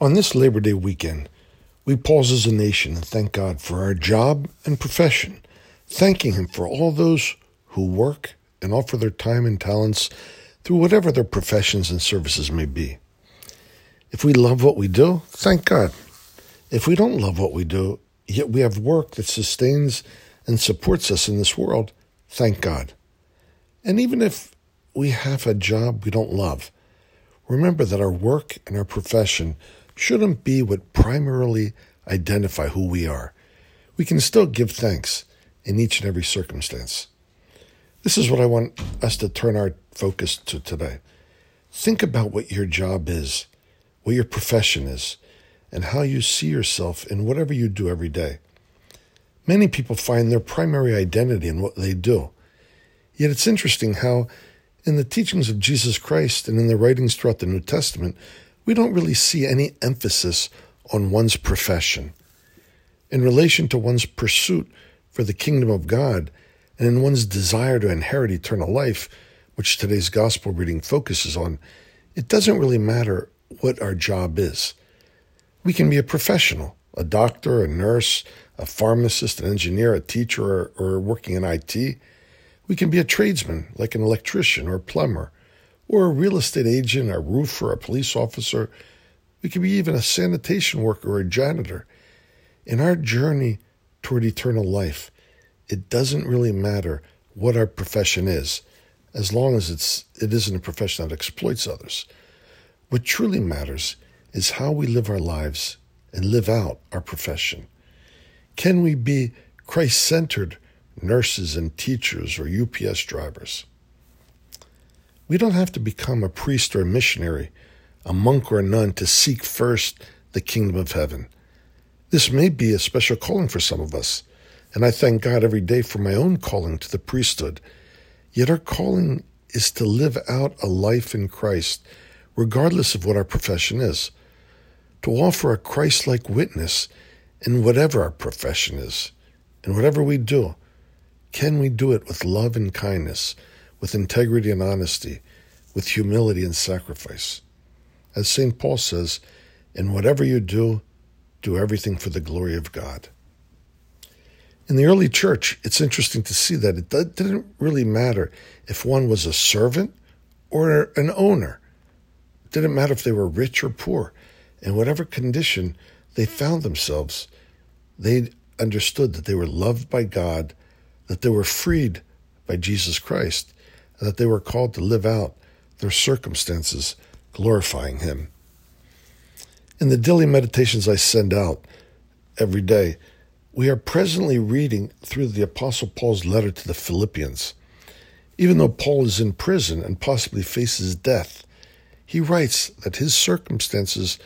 On this Labor Day weekend, we pause as a nation and thank God for our job and profession, thanking Him for all those who work and offer their time and talents through whatever their professions and services may be. If we love what we do, thank God. If we don't love what we do, yet we have work that sustains and supports us in this world, thank God. And even if we have a job we don't love, remember that our work and our profession shouldn't be what primarily identify who we are. We can still give thanks in each and every circumstance. This is what I want us to turn our focus to today. Think about what your job is, what your profession is, and how you see yourself in whatever you do every day. Many people find their primary identity in what they do. Yet it's interesting how, in the teachings of Jesus Christ and in the writings throughout the New Testament, we don't really see any emphasis on one's profession. In relation to one's pursuit for the kingdom of God and in one's desire to inherit eternal life, which today's gospel reading focuses on, it doesn't really matter what our job is. We can be a professional, a doctor, a nurse, a pharmacist, an engineer, a teacher, or, or working in IT. We can be a tradesman, like an electrician or plumber, or a real estate agent, a roofer, a police officer. We could be even a sanitation worker or a janitor. In our journey toward eternal life, it doesn't really matter what our profession is, as long as it's it isn't a profession that exploits others. What truly matters is how we live our lives and live out our profession. Can we be Christ centered nurses and teachers or UPS drivers? We don't have to become a priest or a missionary, a monk or a nun to seek first the kingdom of heaven. This may be a special calling for some of us, and I thank God every day for my own calling to the priesthood. Yet our calling is to live out a life in Christ, regardless of what our profession is, to offer a Christ like witness in whatever our profession is, in whatever we do. Can we do it with love and kindness? With integrity and honesty, with humility and sacrifice. As St. Paul says, in whatever you do, do everything for the glory of God. In the early church, it's interesting to see that it didn't really matter if one was a servant or an owner. It didn't matter if they were rich or poor. In whatever condition they found themselves, they understood that they were loved by God, that they were freed by Jesus Christ, that they were called to live out their circumstances, glorifying Him. In the daily meditations I send out every day, we are presently reading through the Apostle Paul's letter to the Philippians. Even though Paul is in prison and possibly faces death, he writes that his circumstances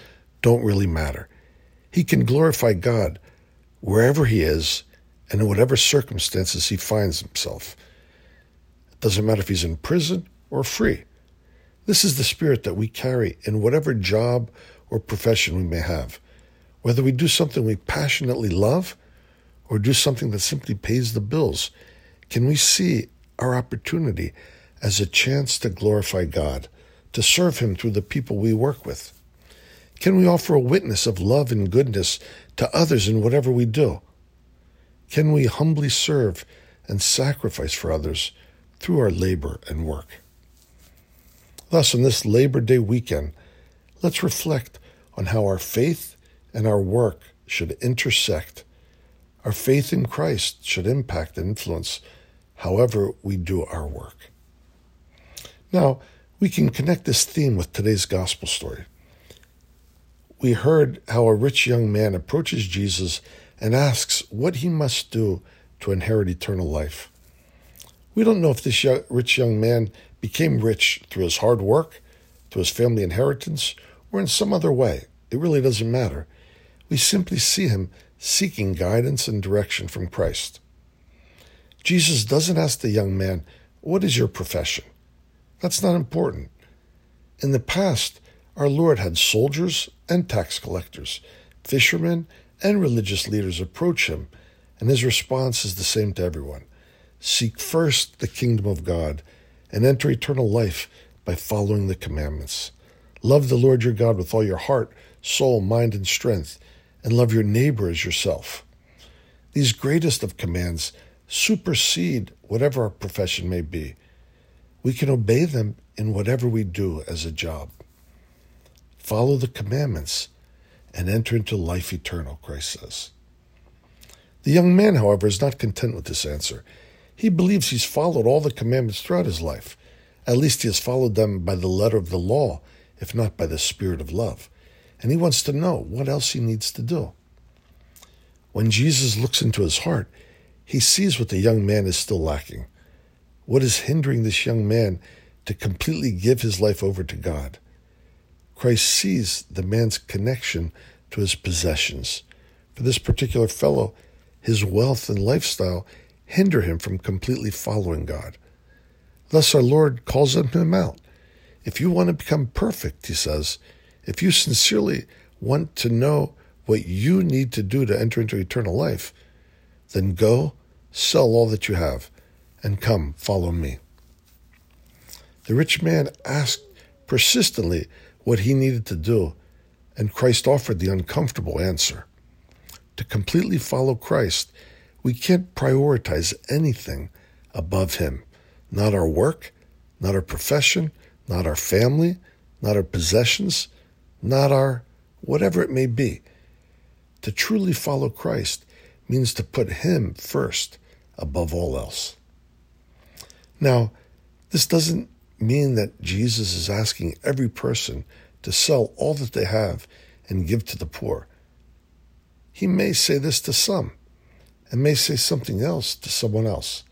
don't really matter. He can glorify God wherever he is and in whatever circumstances he finds himself. Doesn't matter if he's in prison or free. This is the spirit that we carry in whatever job or profession we may have. Whether we do something we passionately love or do something that simply pays the bills, can we see our opportunity as a chance to glorify God, to serve Him through the people we work with? Can we offer a witness of love and goodness to others in whatever we do? Can we humbly serve and sacrifice for others through our labor and work. Thus, on this Labor Day weekend, let's reflect on how our faith and our work should intersect. Our faith in Christ should impact and influence however we do our work. Now, we can connect this theme with today's gospel story. We heard how a rich young man approaches Jesus and asks what he must do to inherit eternal life. We don't know if this young, rich young man became rich through his hard work, through his family inheritance, or in some other way. It really doesn't matter. We simply see him seeking guidance and direction from Christ. Jesus doesn't ask the young man, What is your profession? That's not important. In the past, our Lord had soldiers and tax collectors, fishermen and religious leaders approach him, and his response is the same to everyone Seek first the kingdom of God and enter eternal life by following the commandments. Love the Lord your God with all your heart, soul, mind, and strength, and love your neighbor as yourself. These greatest of commands supersede whatever our profession may be. We can obey them in whatever we do as a job. Follow the commandments and enter into life eternal, Christ says. The young man, however, is not content with this answer. He believes he's followed all the commandments throughout his life. At least he has followed them by the letter of the law, if not by the spirit of love. And he wants to know what else he needs to do. When Jesus looks into his heart, he sees what the young man is still lacking. What is hindering this young man to completely give his life over to God? Christ sees the man's connection to his possessions. For this particular fellow, his wealth and lifestyle hinder him from completely following God. Thus, our Lord calls him out. If you want to become perfect, he says, if you sincerely want to know what you need to do to enter into eternal life, then go, sell all that you have, and come, follow me. The rich man asked persistently what he needed to do, and Christ offered the uncomfortable answer. To completely follow Christ, we can't prioritize anything above Him. Not our work, not our profession, not our family, not our possessions, not our whatever it may be. To truly follow Christ means to put Him first above all else. Now, this doesn't mean that Jesus is asking every person to sell all that they have and give to the poor. He may say this to some and may say something else to someone else.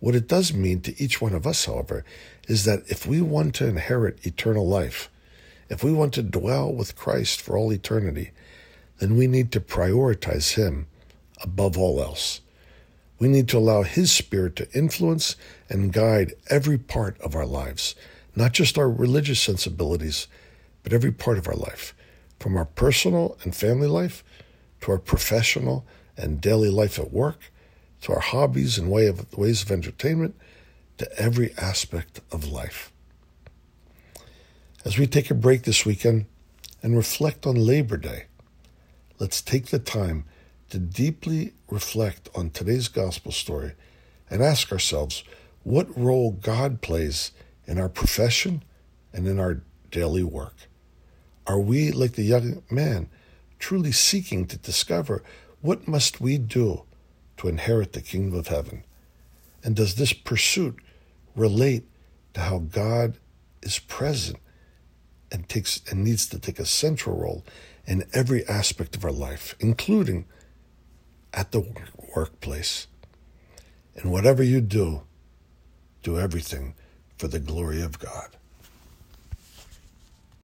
What it does mean to each one of us, however, is that if we want to inherit eternal life, if we want to dwell with Christ for all eternity, then we need to prioritize Him above all else. We need to allow His Spirit to influence and guide every part of our lives, not just our religious sensibilities, but every part of our life, from our personal and family life to our professional and daily life at work, to our hobbies and way of, ways of entertainment, to every aspect of life. As we take a break this weekend and reflect on Labor Day, let's take the time to deeply reflect on today's gospel story and ask ourselves what role God plays in our profession and in our daily work. Are we, like the young man, truly seeking to discover what must we do to inherit the kingdom of heaven? And does this pursuit relate to how God is present and takes and needs to take a central role in every aspect of our life, including at the workplace. And whatever you do, do everything for the glory of God.